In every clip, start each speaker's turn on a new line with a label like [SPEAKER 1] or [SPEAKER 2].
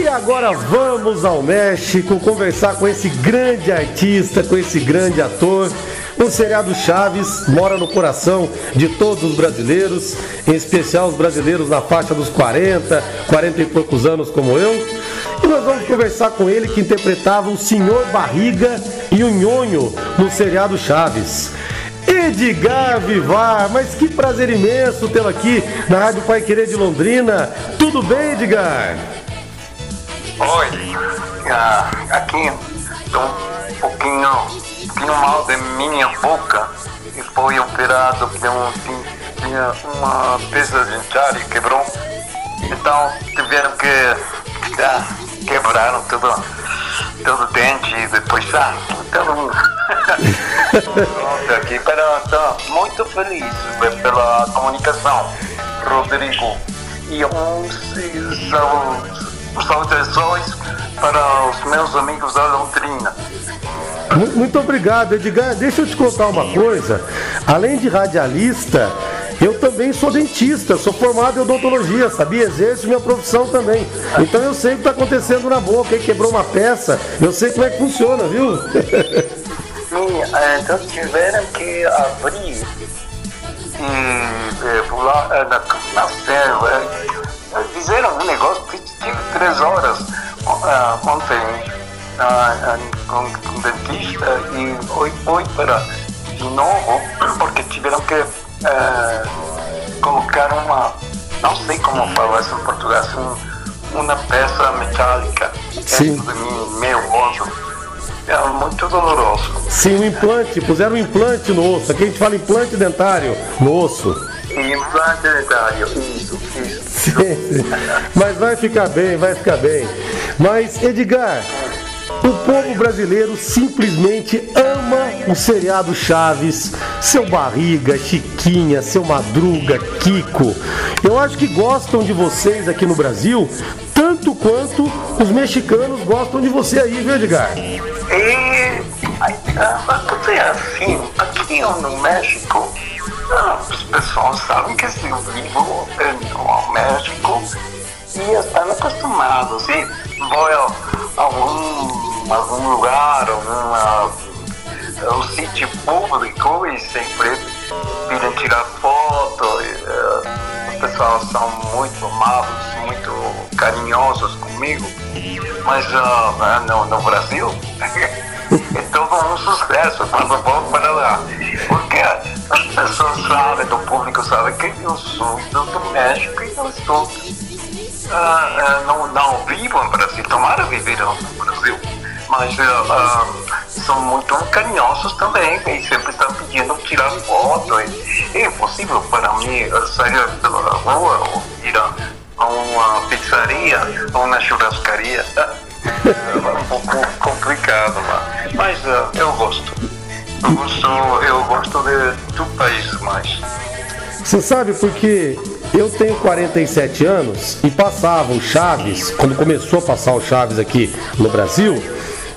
[SPEAKER 1] E agora vamos ao México conversar com esse grande artista, com esse grande ator. O seriado Chaves mora no coração de todos os brasileiros, em especial os brasileiros na faixa dos 40, 40 e poucos anos como eu. E nós vamos conversar com ele que interpretava o Senhor Barriga e o Nhonho no seriado Chaves. Edgar Vivar, mas que prazer imenso tê-lo aqui na Rádio Pai Querer de Londrina. Tudo bem, Edgar?
[SPEAKER 2] Oi, ah, aqui estou um pouquinho, um pouquinho mal de minha boca e foi operado de um, tinha uma peça dentária e quebrou. Então tiveram que ah, tudo, todo o dente e depois ah, todo mundo. Pronto, aqui, estou muito feliz pela comunicação, Rodrigo. E um saudações para os meus amigos da Londrina.
[SPEAKER 1] Muito obrigado, Edgar. Deixa eu te contar uma coisa. Além de radialista, eu também sou dentista, sou formado em odontologia, sabia? Exerço minha profissão também. Então eu sei o que está acontecendo na boca, Quem quebrou uma peça, eu sei como é que funciona, viu?
[SPEAKER 2] Sim, então tiveram que abrir e é, pular é, na, na selva. É, fizeram um negócio que tive três horas ontem com, com o dentista e hoje foi para de novo porque tiveram que uh, colocar uma, não sei como falar isso em português, um, uma peça metálica
[SPEAKER 1] Sim.
[SPEAKER 2] dentro de mim, meu osso. É muito doloroso.
[SPEAKER 1] Sim, um implante, puseram um implante no osso. Aqui a gente fala implante dentário no osso.
[SPEAKER 2] Implante dentário, isso, isso.
[SPEAKER 1] Sim, sim. Mas vai ficar bem, vai ficar bem. Mas, Edgar, o povo brasileiro simplesmente ama o seriado Chaves, seu Barriga, Chiquinha, seu Madruga, Kiko. Eu acho que gostam de vocês aqui no Brasil tanto quanto os mexicanos gostam de você aí, viu, Edgar?
[SPEAKER 2] E é assim, aqui no México, as pessoas sabem que eu vivo no México e estão acostumados. E vou a algum, algum lugar, alguma, um sítio público e sempre pedem tirar foto. E, uh, os pessoal são muito amáveis, muito carinhosos comigo. Mas uh, no, no Brasil é um sucesso quando vou para lá. Porque as pessoas sabem, o público sabe que eu sou do México e eu estou. Uh, uh, não, não vivo no Brasil, tomara viver no Brasil, mas uh, são muito carinhosos também e sempre estão pedindo tirar foto. E, é impossível para mim sair pela rua ou ir a, uma pizzaria ou uma churrascaria. É um pouco complicado, mas eu gosto. Eu gosto, eu gosto de, do país mais.
[SPEAKER 1] Você sabe porque eu tenho 47 anos e passava o Chaves, quando começou a passar o Chaves aqui no Brasil,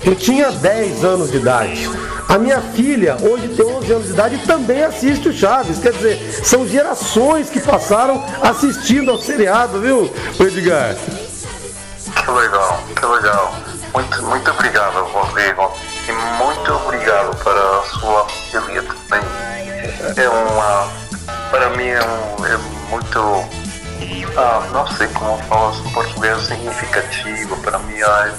[SPEAKER 1] eu tinha 10 anos de idade. A minha filha hoje tem 11 anos de idade e também assiste o Chaves. Quer dizer, são gerações que passaram assistindo ao seriado, viu, Edgar?
[SPEAKER 2] Que legal, que legal. Muito, muito obrigado, Rodrigo. E muito obrigado para a sua filha também. É uma, para mim é, um, é muito, ah, não sei como falar em português, significativo. Para mim é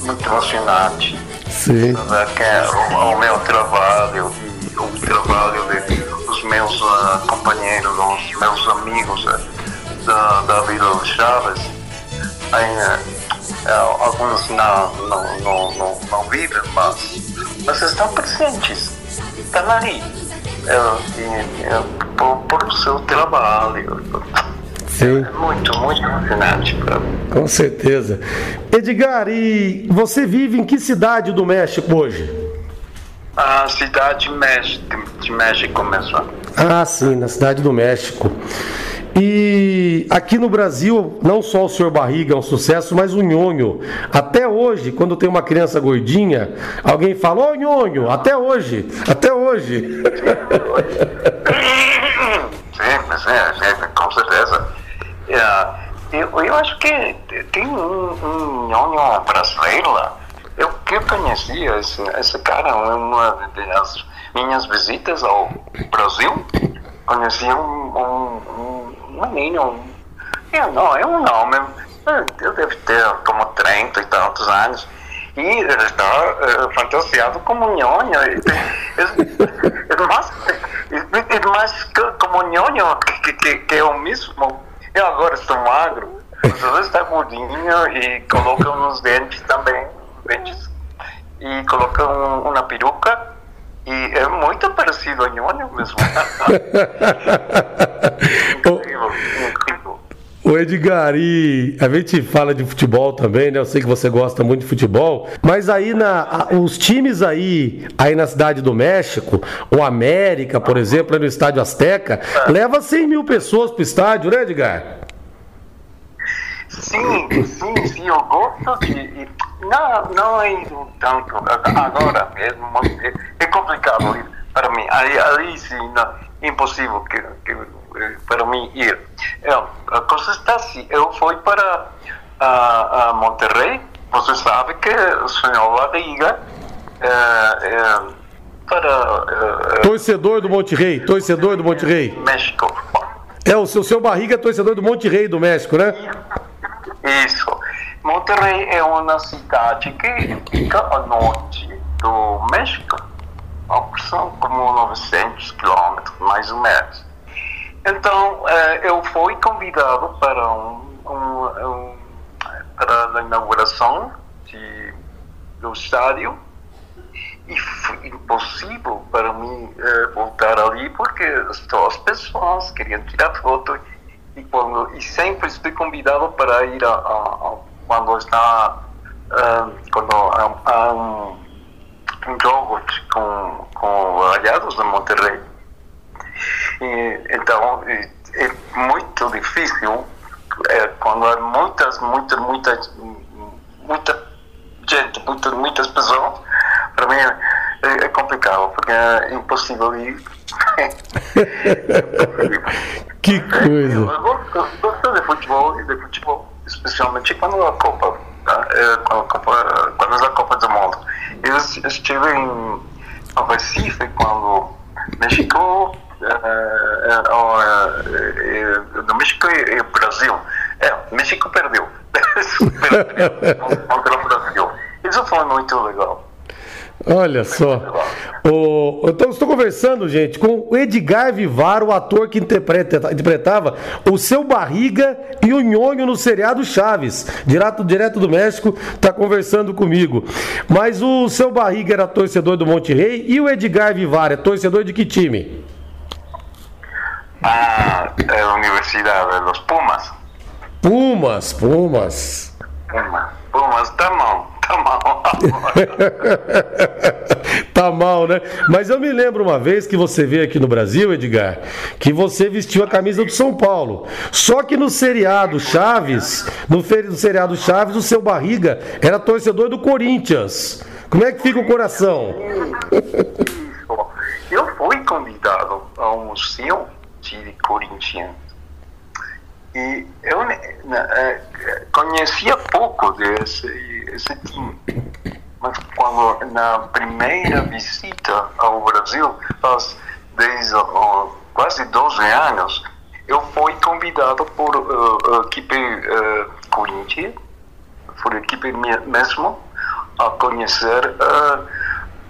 [SPEAKER 2] muito emocionante.
[SPEAKER 1] Sim.
[SPEAKER 2] Que é o, o meu trabalho e o trabalho de, dos meus uh, companheiros, os meus amigos uh, da, da Vila Chaves. Aí, uh, alguns não, não, não, não, não vivem, mas, mas estão presentes. Estão ali. por, por o seu trabalho.
[SPEAKER 1] Sim.
[SPEAKER 2] É muito, muito emocionante.
[SPEAKER 1] Com certeza. Edgar, e você vive em que cidade do México hoje?
[SPEAKER 2] A cidade de México, de México mesmo.
[SPEAKER 1] Ah, sim, na cidade do México. E aqui no Brasil, não só o Senhor Barriga é um sucesso, mas o Nhonho. Até hoje, quando tem uma criança gordinha, alguém fala, ô Nhonho, até hoje, até hoje.
[SPEAKER 2] Sim, né? É, com certeza. É, eu, eu acho que tem um, um nhonho brasileiro lá. Eu, que conhecia esse, esse cara em uma das minhas visitas ao Brasil. Conheci um, um, um um, eu não, é um nome, eu deve ter como 30 e tantos anos e ele está uh, fantasiado como nhonho. mas, mas como nhonho, que, que, que é o mesmo. Eu agora estou magro, ele está gordinho e coloca uns dentes também, dentes, e coloca um, uma peruca. E é muito parecido a nhonho mesmo.
[SPEAKER 1] O Edgar, e a gente fala de futebol também, né? Eu sei que você gosta muito de futebol, mas aí na, os times aí, aí na cidade do México, o América, por exemplo, no estádio Azteca, leva 100 mil pessoas pro estádio, né, Edgar?
[SPEAKER 2] Sim, sim, sim, eu gosto de. Não, não é tanto. Agora mesmo é, complicado para mim. Ali, ali sim, não, impossível que, que para mim ir. É, a coisa está assim, eu fui para a, a Monterrey, você sabe que o senhor Barriga é, é, para...
[SPEAKER 1] É, torcedor do Monterrey, torcedor do Monterrey.
[SPEAKER 2] México.
[SPEAKER 1] É, o seu, seu Barriga é torcedor do Monterrey do México, né?
[SPEAKER 2] Isso. Monterrey é uma cidade que fica ao norte do México. São como 900 quilômetros, mais ou menos. Então, eh, eu fui convidado para, um, um, um, para a inauguração de, do estádio e foi impossível para mim eh, voltar ali porque as pessoas queriam tirar foto e, quando, e sempre estou convidado para ir a, a, a quando está uh, quando há um, um jogo com, com aliados de Monterrey e, então, é, muito difícil é, quando há muitas, muitas, muitas, muita gente, muitas, muitas pessoas. Para mim é, é complicado, porque é impossível ir.
[SPEAKER 1] que coisa! Eu
[SPEAKER 2] gosto, de futebol e de futebol, especialmente quando a Copa, tá? é, quando, a Copa quando a Copa do Mundo. Eu estive em Recife quando México do México e, e Brasil. É, México perdeu. contra o Brasil. Isso foi muito legal.
[SPEAKER 1] Olha só. O, então, estou conversando, gente, com o Edgar Vivar, o ator que interpreta, interpretava o seu Barriga e o Nhonho no seriado Chaves. Direto, direto do México, está conversando comigo. Mas o seu Barriga era torcedor do Monte Rei e o Edgar Vivar é torcedor de que time?
[SPEAKER 2] A la Universidad de los Pumas.
[SPEAKER 1] Pumas, Pumas.
[SPEAKER 2] Pumas, Pumas, tá mal, tá mal.
[SPEAKER 1] tá mal, né? Mas eu me lembro uma vez que você veio aqui no Brasil, Edgar, que você vestiu a camisa do São Paulo. Só que no seriado Chaves, no, no seriado Chaves, o seu barriga era torcedor do Corinthians. Como é que fica o coração?
[SPEAKER 2] Eu fui convidado a um museu de Corinthians. E eu né, conhecia pouco desse esse time, mas quando na primeira visita ao Brasil, faz 10, quase 12 anos, eu fui convidado por uh, a equipe uh, Corinthians, por a equipe mesmo, a conhecer uh,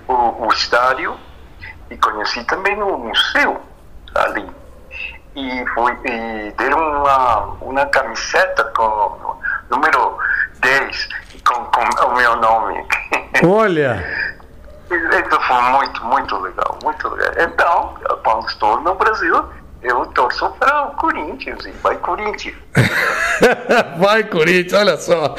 [SPEAKER 2] o, o estádio. E conheci também o museu ali e, fui, e deram uma, uma camiseta com número 10 com, com o meu nome.
[SPEAKER 1] Olha!
[SPEAKER 2] Isso foi muito, muito legal, muito legal. Então, quando estou no Brasil, eu torço para o Corinthians e vai Corinthians.
[SPEAKER 1] vai Corinthians, olha só.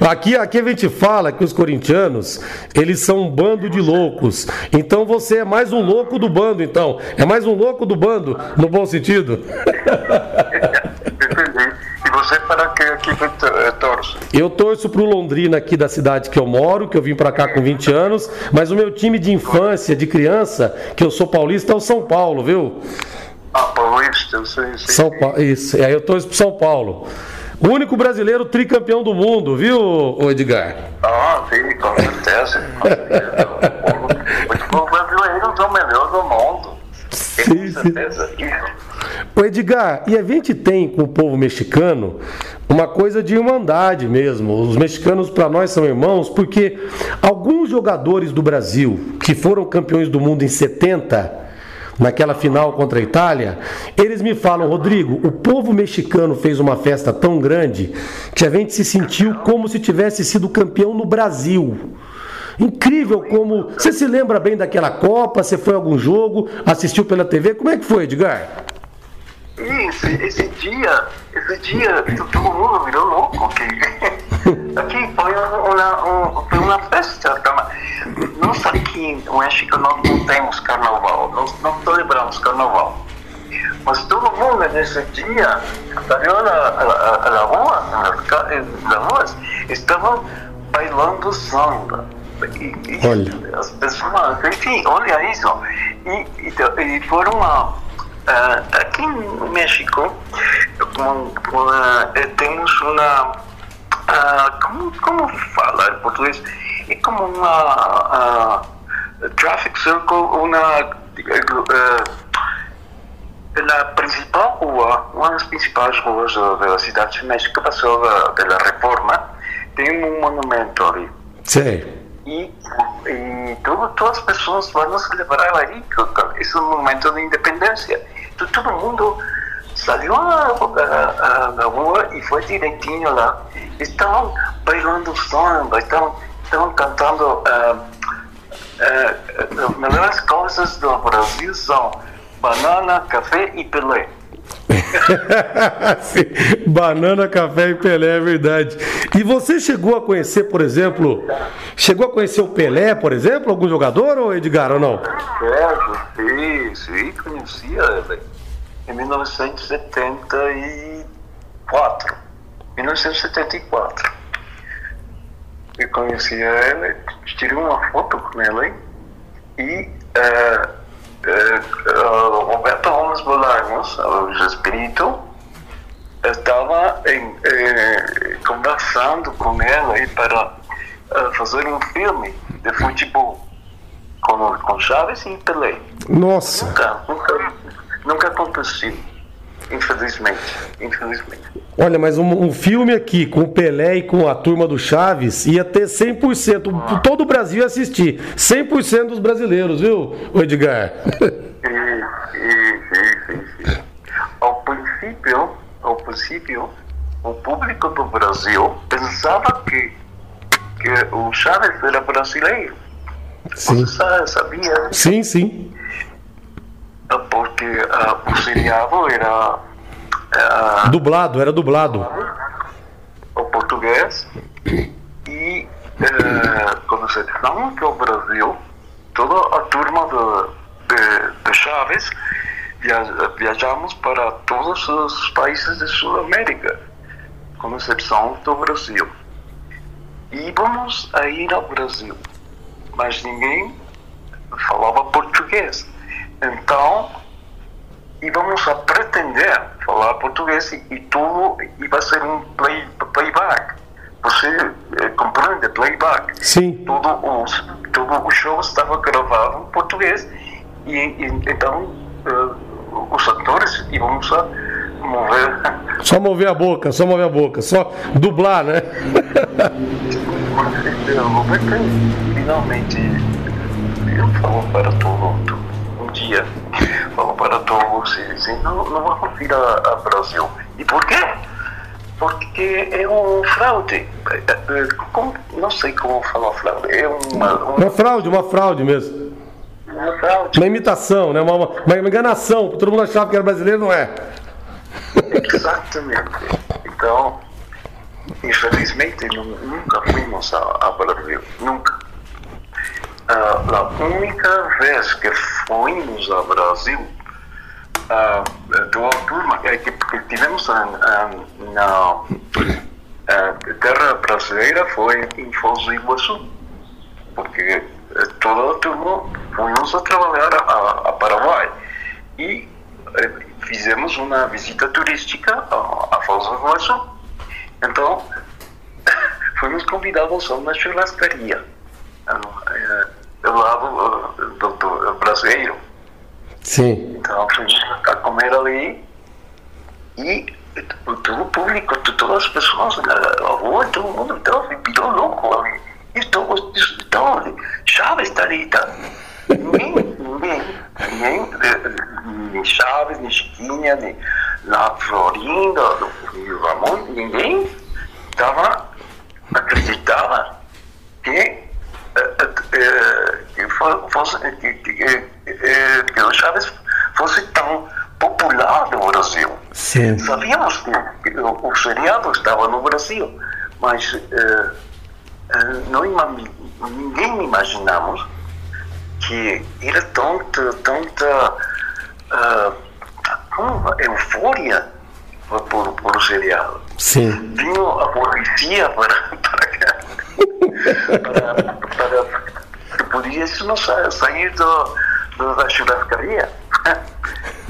[SPEAKER 1] Aqui, aqui a gente fala que os corintianos, eles são um bando de loucos. Então você é mais um louco do bando, então. É mais um louco do bando, no bom sentido.
[SPEAKER 2] E você para que equipe eh, torce?
[SPEAKER 1] Eu torço para o Londrina aqui da cidade que eu moro, que eu vim para cá com 20 anos, mas o meu time de infância, de criança, que eu sou paulista, é o São Paulo, viu?
[SPEAKER 2] Ah, Paulista, sim.
[SPEAKER 1] São Paulo, isso. E aí eu torço pro São Paulo. O único brasileiro tricampeão do mundo, viu, Edgar?
[SPEAKER 2] Ah, sim, com certeza. Os brasileiros são o melhor do mundo. Sim, com certeza.
[SPEAKER 1] Ô Edgar, e a gente tem com o povo mexicano uma coisa de irmandade mesmo. Os mexicanos para nós são irmãos porque alguns jogadores do Brasil que foram campeões do mundo em 70 naquela final contra a Itália, eles me falam, Rodrigo, o povo mexicano fez uma festa tão grande que a gente se sentiu como se tivesse sido campeão no Brasil. Incrível como. Você se lembra bem daquela Copa? Você foi a algum jogo? Assistiu pela TV? Como é que foi, Edgar?
[SPEAKER 2] Isso, esse dia, esse dia, todo mundo virou louco aqui. Aqui foi uma, uma, foi uma festa. Nós aqui no México não, não temos carnaval, nós não celebramos carnaval. Mas todo mundo nesse dia saiu na, na, rua, nas, nas ruas, estavam bailando samba.
[SPEAKER 1] E, e olha.
[SPEAKER 2] As pessoas, enfim, olha isso. E, e, e foram uma Uh, aqui no México uma, uma, temos uma. Uh, como, como fala em português? É como uma. Uh, traffic circle, uma. na principal rua, uma das principais ruas da cidade de México, passou da, da reforma, tem um monumento ali.
[SPEAKER 1] Sim
[SPEAKER 2] e, e tudo, todas as pessoas vão celebrar aí esse momento de independência. Todo mundo saiu na rua e foi direitinho lá. Estavam bailando samba, estavam, cantando. Uh, uh, as melhores coisas do Brasil são banana, café e Pelé.
[SPEAKER 1] Banana, café e Pelé, é verdade. E você chegou a conhecer, por exemplo, chegou a conhecer o Pelé, por exemplo, algum jogador, ou Edgar, ou não?
[SPEAKER 2] É, sim, conhecia ele. Em 1974. 1974. Eu conhecia ele, tirei uma foto com ele e uh, uh, Roberto Ramos Bolaños, o espírito, estava em, eh, conversando com ele para uh, fazer um filme de futebol com, com Chaves e Pelé.
[SPEAKER 1] Nossa!
[SPEAKER 2] Nunca, nunca, nunca aconteceu. Infelizmente, infelizmente.
[SPEAKER 1] Olha, mas um, um, filme aqui com o Pelé e com a turma do Chaves ia ter 100%, ah. todo o Brasil ia assistir, 100% dos brasileiros, viu, Edgar?
[SPEAKER 2] Sim, sim. Ao princípio, ao princípio, o público do Brasil pensava que, que o Chaves era brasileiro.
[SPEAKER 1] Sim.
[SPEAKER 2] Você sabia?
[SPEAKER 1] Sim, sim
[SPEAKER 2] porque uh, o seriado era.
[SPEAKER 1] Uh, dublado, era dublado.
[SPEAKER 2] O português. E uh, quando se não que o Brasil, toda a turma de, de, de Chaves via, viajamos para todos os países de Sul-América, com exceção do Brasil. E vamos a ir ao Brasil, mas ninguém falava português. Então, e vamos a pretender falar português e, e tudo e vai ser um play, playback. Você eh, compreende playback?
[SPEAKER 1] Sim.
[SPEAKER 2] Todo o, todo o show estava gravado em português e, e então uh, os atores vamos a mover.
[SPEAKER 1] Só mover a boca, só mover a boca, só dublar, né?
[SPEAKER 2] finalmente eu falo para todo mundo dia vamos para todos e não, não vamos vir a, a Brasil. E por quê? Porque é um fraude. Como, não sei como falar fraude. É uma, uma...
[SPEAKER 1] uma fraude, uma fraude mesmo.
[SPEAKER 2] Uma fraude.
[SPEAKER 1] Uma imitação, né? uma, uma, uma enganação. Todo mundo achava que era brasileiro, não é?
[SPEAKER 2] Exatamente. Então, infelizmente, nunca fomos a, a Brasil. Nunca. Uh, a única vez que fomos ao Brasil, uh, do turma que, que tivemos na, na terra brasileira foi em Foz do Iguaçu, porque eh, todo o turma fomos a trabalhar a, a Paraguai. E fizemos uma visita turística a Foz do Iguaçu. Então, fomos convidados a uma churrascaria é, do lado do, do brasileiro.
[SPEAKER 1] Sim.
[SPEAKER 2] Então, a comer ali e todo o público, todas as pessoas na rua, todo mundo então, virou louco ali. Então, então, Chaves está ali, tá? Ninguém, ninguém, ninguém, nem Chaves, nem Chiquinha, nem na Florinda, do Ramon, ninguém estava, acreditava que, que, fosse, que, que, o Chaves fosse tão popular no Brasil.
[SPEAKER 1] Sim.
[SPEAKER 2] Sabíamos que o, o seriado estava no Brasil, mas uh, uh, não, ninguém imaginamos que era tanta, tanta uh, euforia por, por o seriado.
[SPEAKER 1] Sim.
[SPEAKER 2] Vinha a polícia para, para cá, para, isso não sair do, do, da churrascaria.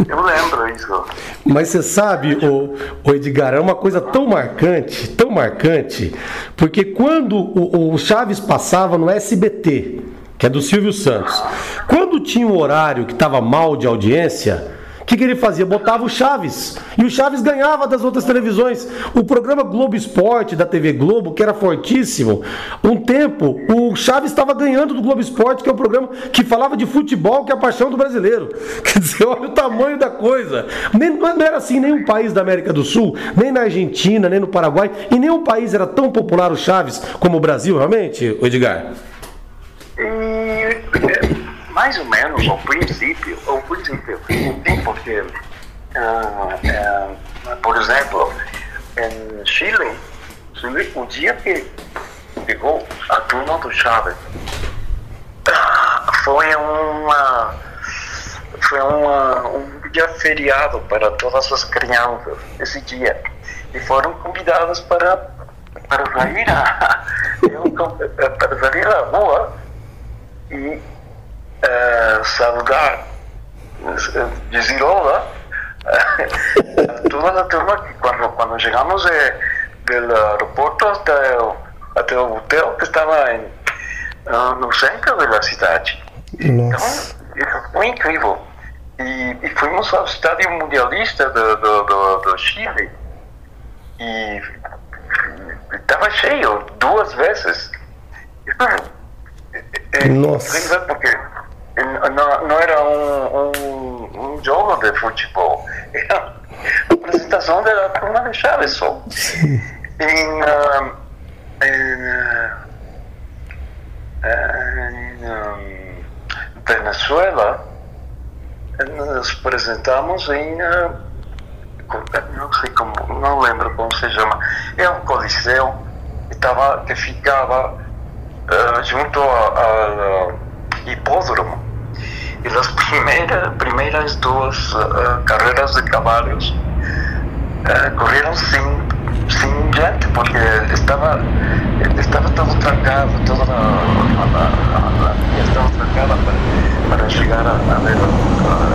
[SPEAKER 2] Eu lembro isso.
[SPEAKER 1] Mas você sabe, o, o Edgar, é uma coisa tão marcante, tão marcante, porque quando o, o Chaves passava no SBT, que é do Silvio Santos, quando tinha um horário que estava mal de audiência, que, que, ele fazia? Botava o Chaves. E o Chaves ganhava das outras televisões. O programa Globo Esporte da TV Globo, que era fortíssimo, um tempo o Chaves estava ganhando do Globo Esporte, que é um programa que falava de futebol, que é a paixão do brasileiro. Quer dizer, olha o tamanho da coisa. Nem, não era assim nenhum país da América do Sul, nem na Argentina, nem no Paraguai, e nenhum país era tão popular o Chaves como o Brasil, realmente, Edgar?
[SPEAKER 2] E, mais ou menos ao princípio, ao princípio, porque, uh, uh, por exemplo, em Chile, Chile, o dia que pegou a turma do Chaves, foi uma foi uma, um dia feriado para todas as crianças esse dia e foram convidadas para para sair para sair à rua e saludar, dizer olá a toda a turma que quando, quando chegamos de, do aeroporto até o, até o hotel que estava em, uh, no centro da cidade.
[SPEAKER 1] Nossa.
[SPEAKER 2] Então, foi incrível. E, e fomos ao estádio mundialista do, do, do, do Chile e estava cheio duas vezes.
[SPEAKER 1] Nossa.
[SPEAKER 2] Porque não, não era um, um, um, jogo de futebol, era a apresentação da turma de Chaves só.
[SPEAKER 1] Sim.
[SPEAKER 2] Em, uh, em, uh, em Venezuela, nos apresentamos em. Uh, não sei como, não lembro como se chama. É um coliseu que, tava, que ficava uh, junto ao hipódromo. E as primeiras, primeiras duas uh, carreiras de cavalos uh, correram sem, sem gente, porque estava, estava todo trancado, toda a, a, a, estava trancada para, para chegar a, a ver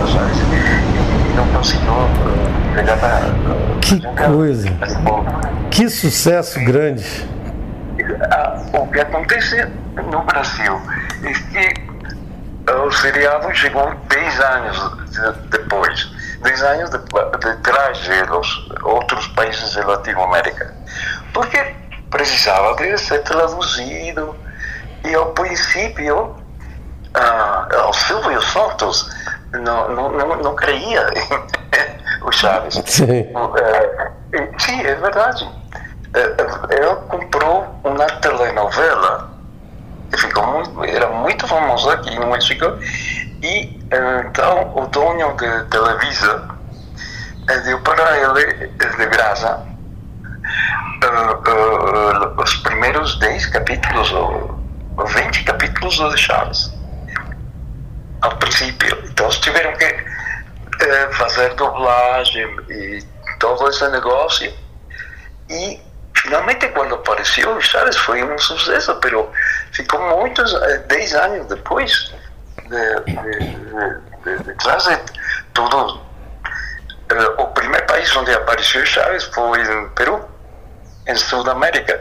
[SPEAKER 2] as áreas. E, e não conseguiu pegar a.
[SPEAKER 1] Que coisa! Que sucesso grande!
[SPEAKER 2] O que acontece no Brasil é que o seriado chegou 10 anos depois, 10 anos detrás de dos outros países de Latinoamérica, porque precisava de ser traduzido e ao princípio uh, o Silvio Santos não, não, não, não creia em o Chaves.
[SPEAKER 1] Sim.
[SPEAKER 2] Uh, sim, é verdade ele comprou uma telenovela ficou muito, era muito famosa aqui no México. E então o dono de Televisa deu para ele de graça uh, uh, os primeiros 10 capítulos ou 20 capítulos de Chaves. Ao princípio. Então eles tiveram que uh, fazer dublagem e todo esse negócio. E Finalmente, quando apareceu, Chaves foi um sucesso, mas ficou muitos, 10 anos depois de, de, de, de trazer todo país onde apareceu Chaves foi no Peru, em Sudamérica.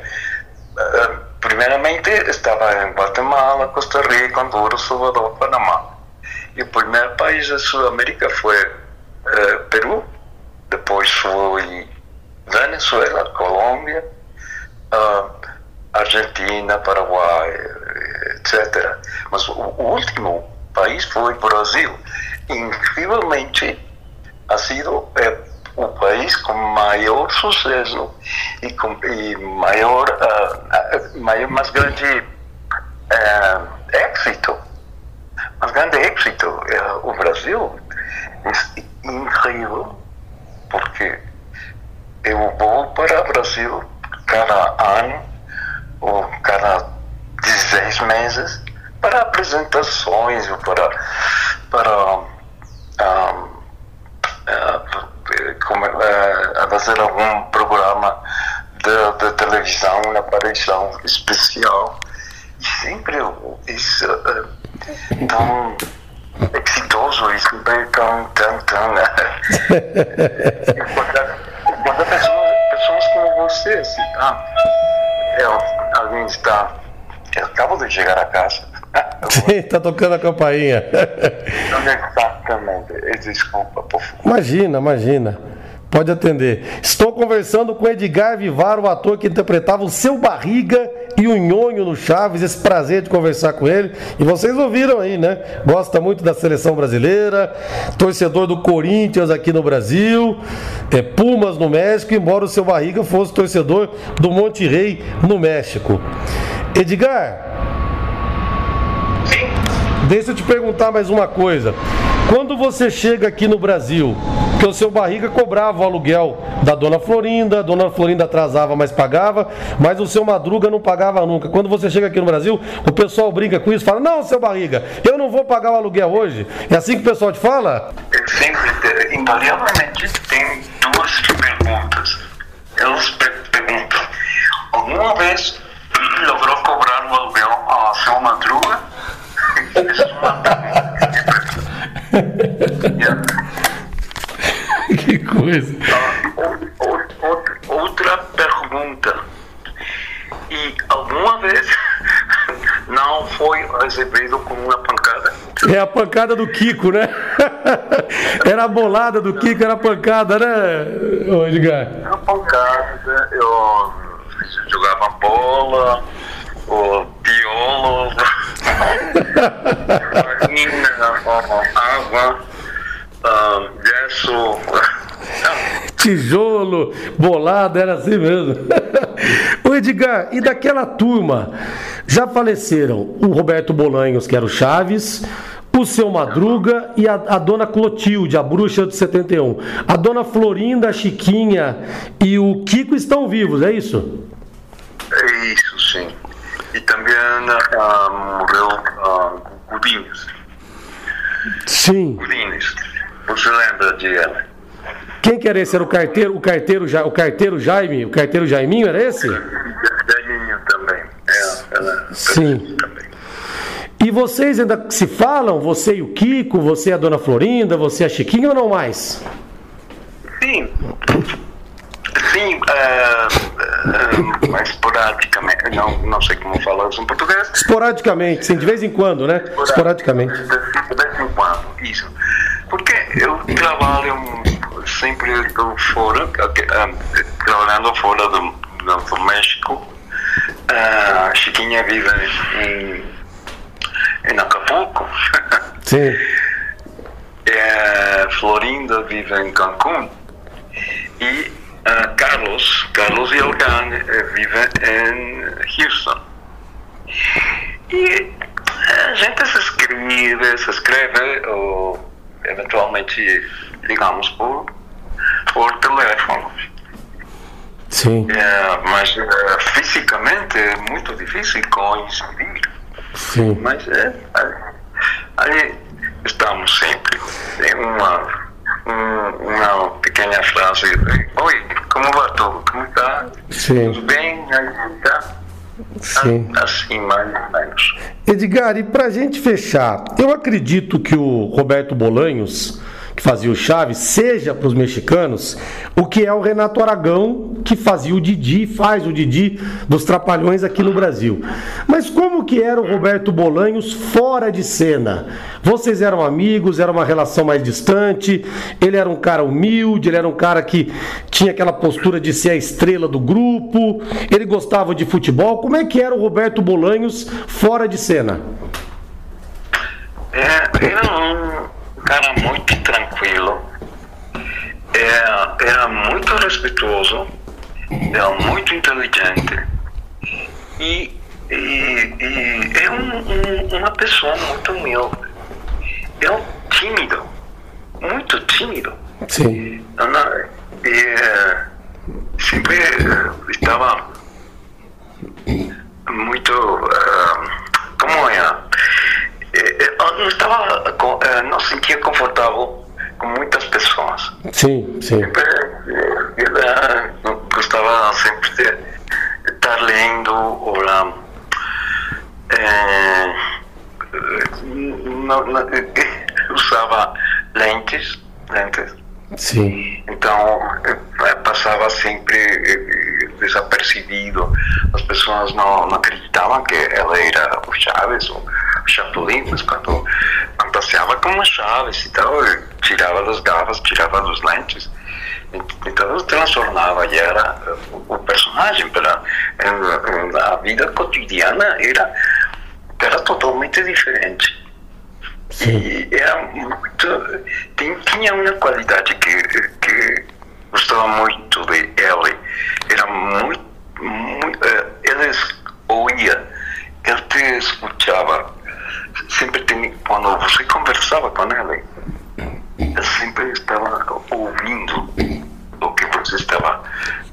[SPEAKER 2] Uh, primeiramente estava em Guatemala, Costa Rica, Honduras, Salvador, Panamá. E o primeiro país da Sudamérica foi uh, Peru, depois foi Venezuela, Colômbia, uh, Argentina, Paraguai, etc. Mas o, o último país foi Brasil. Incrivelmente, ha sido eh, o país com maior sucesso e, com, e maior, uh, maior, mais grande uh. Mais grande êxito. Uh, o Brasil é incrível, porque eu vou para o Brasil cada ano ou cada 16 meses para apresentações, para, para um, como, uh, a fazer algum programa de, de, televisão, uma aparição especial. E sempre isso uh, tão exitoso, isso bem tão, tão, tão. Quando pessoas, pessoas como você, assim, ah, eu, alguém está. Eu acabo de chegar a casa.
[SPEAKER 1] Sim, tá tocando a campainha.
[SPEAKER 2] Exatamente. Desculpa, por favor.
[SPEAKER 1] Imagina, imagina. Pode atender. Estou conversando com Edgar Vivar, o ator que interpretava o seu Barriga e o Nhonho no Chaves. Esse prazer de conversar com ele. E vocês ouviram aí, né? Gosta muito da seleção brasileira, torcedor do Corinthians aqui no Brasil, é Pumas no México, embora o seu Barriga fosse torcedor do Monte Rei no México. Edgar, Deixa eu te perguntar mais uma coisa. Quando você chega aqui no Brasil, que o seu barriga cobrava o aluguel da dona Florinda, a dona Florinda atrasava, mas pagava, mas o seu madruga não pagava nunca. Quando você chega aqui no Brasil, o pessoal brinca com isso, fala: Não, seu barriga, eu não vou pagar o aluguel hoje. É assim que o pessoal te fala?
[SPEAKER 2] Sempre, invariavelmente, tem duas perguntas. Elas perguntam: Alguma vez logrou cobrar o aluguel a sua madruga?
[SPEAKER 1] que coisa.
[SPEAKER 2] Outra pergunta. E alguma vez não foi recebido com uma pancada?
[SPEAKER 1] É a pancada do Kiko, né? Era a bolada do Kiko, era a pancada, né,
[SPEAKER 2] Ô Edgar? Era pancada, eu jogava bola, o piolo, água, gesso.
[SPEAKER 1] Tijolo, bolado, era assim mesmo. o Edgar, e daquela turma, já faleceram o Roberto Bolanhos, que era o Chaves, o seu Madruga e a, a, dona Clotilde, a bruxa de 71. A dona Florinda, a Chiquinha e o Kiko estão vivos, é isso?
[SPEAKER 2] É isso, sim e também morreu uh, Godinhos.
[SPEAKER 1] Sim.
[SPEAKER 2] Godinhos. Você lembra de ela?
[SPEAKER 1] Quem que era esse? Era o carteiro, o carteiro, o carteiro Jaime? O carteiro Jaiminho era esse?
[SPEAKER 2] Jaiminho também. É, ela,
[SPEAKER 1] Sim. Também. E vocês ainda se falam? Você e o Kiko, você e a Dona Florinda, você e a Chiquinha ou não mais?
[SPEAKER 2] Sim. Sim, uh, uh, esporadicamente, não, não sei como falar isso em português.
[SPEAKER 1] Esporadicamente, sim, de vez em quando, né? Esporadicamente. De,
[SPEAKER 2] vez em quando, isso. Porque eu trabalho sempre estou fora, trabalhando fora do, do México. A Chiquinha vive em, em Acapulco.
[SPEAKER 1] Sim.
[SPEAKER 2] Florinda vive em Cancún. E Uh, Carlos, Carlos Yelgan eh, vive em Houston. E a gente se escreve, se escreve ou eventualmente ligamos por, por telefone.
[SPEAKER 1] Sim.
[SPEAKER 2] É, mas é, fisicamente é muito difícil coincidir.
[SPEAKER 1] Sim.
[SPEAKER 2] Mas é, ali estamos sempre. Tem uma um, uma pequena frase. Oi, como vai tudo? Como está?
[SPEAKER 1] Sim.
[SPEAKER 2] Tudo bem? Tá?
[SPEAKER 1] Sim.
[SPEAKER 2] Assim, mais ou menos.
[SPEAKER 1] Edgar, e para a gente fechar, eu acredito que o Roberto Bolanhos que fazia o Chaves, seja para os mexicanos o que é o Renato Aragão, que fazia o Didi, faz o Didi dos Trapalhões aqui no Brasil. Mas como que era o Roberto Bolanhos fora de cena? Vocês eram amigos, era uma relação mais distante, ele era um cara humilde, ele era um cara que tinha aquela postura de ser a estrela do grupo, ele gostava de futebol. Como é que era o Roberto Bolanhos fora de cena?
[SPEAKER 2] É, um cara muito tranquilo, era, é, era muito respeitoso, era muito inteligente e, e, e é um, um, uma pessoa muito humilde. É um tímido, muito tímido.
[SPEAKER 1] Sim.
[SPEAKER 2] E, sempre estava muito. Uh, como é? Não estava, eh, não sentia confortável com muitas pessoas.
[SPEAKER 1] Sim, sim.
[SPEAKER 2] Eh, gostava sempre de estar lendo ou lá, é, não, não, usava lentes, lentes.
[SPEAKER 1] Sim.
[SPEAKER 2] Então passava sempre desapercebido. As pessoas não, não acreditavam que ela era o Chaves ou Chapolin, quando fantaseava com as chaves e tal, tirava das garras, tirava dos lentes. Então transformava e era o personagem, para a vida cotidiana era, era totalmente diferente. Sim. E era muito. Tinha uma qualidade que, que gostava muito de ele. Era muito. muito eh, ele ouvia, ele te escutava sempre tem, quando você conversava com ele, ele sempre estava ouvindo o que você estava,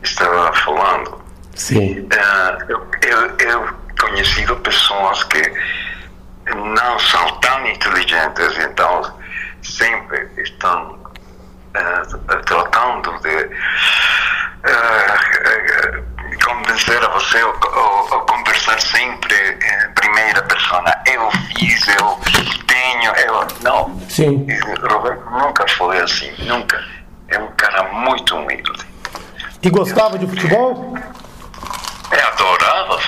[SPEAKER 2] estava falando.
[SPEAKER 1] Sim.
[SPEAKER 2] Uh, eu, eu, eu conhecido pessoas que não são tão inteligentes, então sempre estão uh, tratando de uh, convencer a você ou, ou, ou, conversar sempre. Eu fiz, eu tenho, eu. Não.
[SPEAKER 1] Sim.
[SPEAKER 2] Roberto nunca foi assim, nunca. É um cara muito humilde.
[SPEAKER 1] E gostava de futebol?
[SPEAKER 2] É, adorava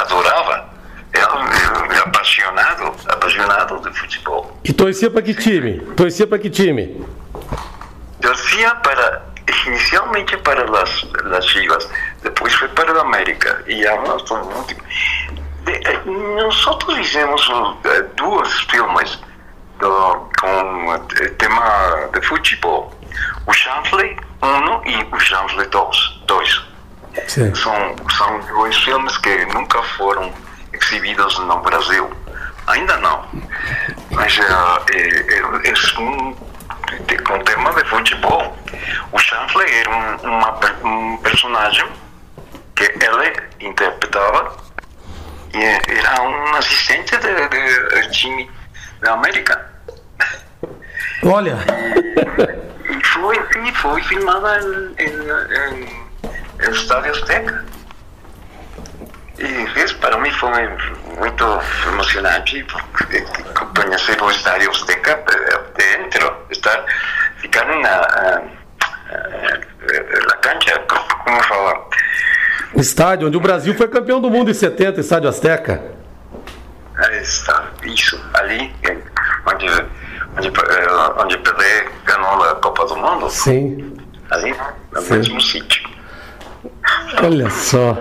[SPEAKER 2] adorava. É, é apaixonado, apaixonado de futebol.
[SPEAKER 1] E torcia para que time? Torcia para que time?
[SPEAKER 2] Torcia para inicialmente para as, as Chivas, depois foi para a América e nós eh, nós fizemos uh, duas filmes do, com uh, tema de futebol. O Chanfley 1 e o Chanfley 2 dois. São, são dois filmes que nunca foram exibidos no Brasil. Ainda não. Mas uh, é, é, é um com tema de futebol, o Chanfley era um, uma, um personagem que ele interpretava era um assistente de, de time da América.
[SPEAKER 1] Olha!
[SPEAKER 2] E foi, e foi filmada em, em, em, Estádio Azteca. E isso para mim foi muito emocionante porque conhecer o Estádio Azteca dentro, estar, ficar na, na, na cancha, como falar?
[SPEAKER 1] Estádio onde o Brasil foi campeão do mundo em 70, Estádio Azteca.
[SPEAKER 2] É, está, isso, ali, onde, onde, onde Pelé ganhou a Copa do Mundo.
[SPEAKER 1] Sim.
[SPEAKER 2] Ali, no Sim. mesmo sítio.
[SPEAKER 1] Olha só.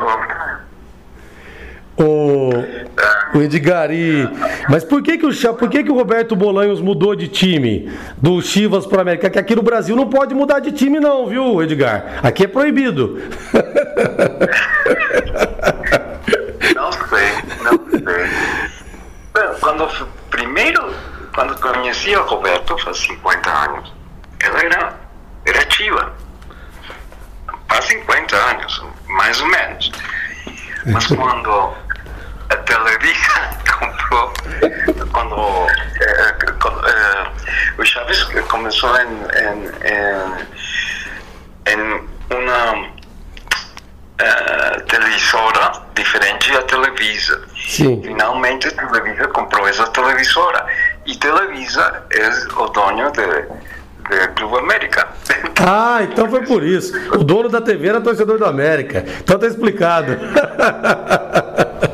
[SPEAKER 1] O, o Edgar, e, mas por que que, o, por que que o Roberto Bolanhos mudou de time do Chivas para América? Que aqui no Brasil não pode mudar de time não, viu, Edgar? Aqui é proibido.
[SPEAKER 2] Não sei, não sei. Quando primeiro, quando conheci o Roberto, faz 50 anos, ele era, era Chiva. Faz 50 anos, mais ou menos. Mas quando Televisa comprou quando, eh, quando eh, o Chaves começou em, em, em, em uma eh, televisora diferente da Televisa.
[SPEAKER 1] Sim.
[SPEAKER 2] Finalmente a Televisa comprou essa televisora e Televisa é o dono de, é, Clube América.
[SPEAKER 1] Ah, então foi por isso. O dono da TV era torcedor do América. Então tá explicado.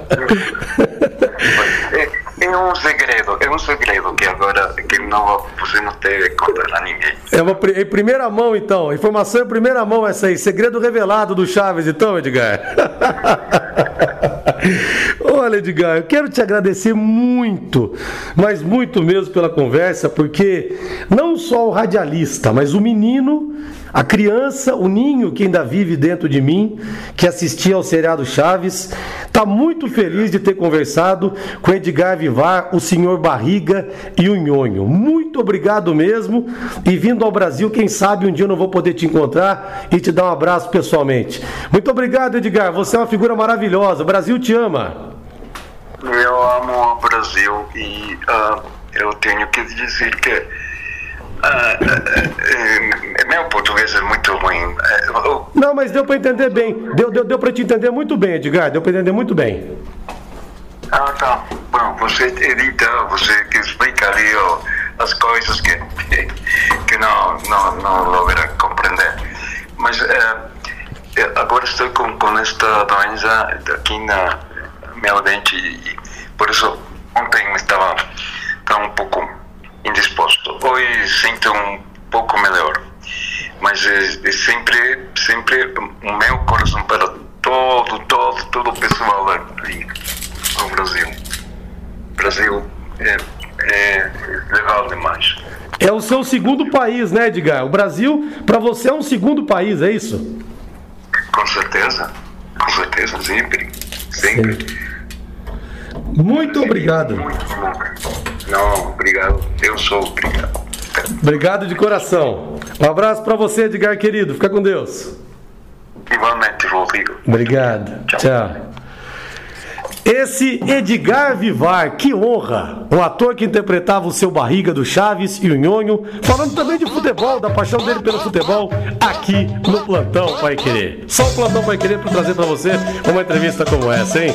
[SPEAKER 2] É, um segredo, é um segredo que agora que não, não deve contar a ninguém.
[SPEAKER 1] É uma em primeira mão, então. Informação em primeira mão essa aí. Segredo revelado do Chaves, então, Edgar. Olha, Edgar, eu quero te agradecer muito, mas muito mesmo pela conversa, porque não só o radialista, mas o menino, a criança, o ninho que ainda vive dentro de mim, que assistia ao seriado Chaves, está muito feliz de ter conversado com Edgar Vivar, o senhor Barriga e o Nhonho. Muito obrigado mesmo. E vindo ao Brasil, quem sabe um dia eu não vou poder te encontrar e te dar um abraço pessoalmente. Muito obrigado, Edgar. Você é uma figura maravilhosa. O Brasil te ama.
[SPEAKER 2] Eu amo o Brasil e uh, eu tenho que dizer que uh, uh, meu português é muito ruim.
[SPEAKER 1] Não, mas deu para entender bem. Deu, deu, deu para te entender muito bem, Edgar. Deu para entender muito bem.
[SPEAKER 2] Ah, tá. Bom, você edita, você explica ali ó, as coisas que, que não, não, não logra compreender. Mas agora estou com, com esta doença aqui na meu dente e por isso ontem estava, estava um pouco indisposto. Sinto um pouco melhor, mas é, é sempre, sempre o meu coração para todo, todo, todo o pessoal ali no Brasil. Brasil é, é legal demais.
[SPEAKER 1] É o seu segundo país, né, Edgar? O Brasil, para você, é um segundo país, é isso?
[SPEAKER 2] Com certeza, com certeza, sempre, sempre. sempre.
[SPEAKER 1] Muito obrigado.
[SPEAKER 2] Não, obrigado. Eu sou obrigado.
[SPEAKER 1] Obrigado de coração. Um abraço para você, Edgar querido. Fica com Deus.
[SPEAKER 2] Igualmente, Rodrigo.
[SPEAKER 1] Obrigado. Tchau. Tchau. Esse Edgar Vivar, que honra! O ator que interpretava o seu barriga do Chaves e o Nhonho, falando também de futebol, da paixão dele pelo futebol, aqui no Plantão Pai Querer. Só o Plantão Pai Querer para trazer para você uma entrevista como essa, hein?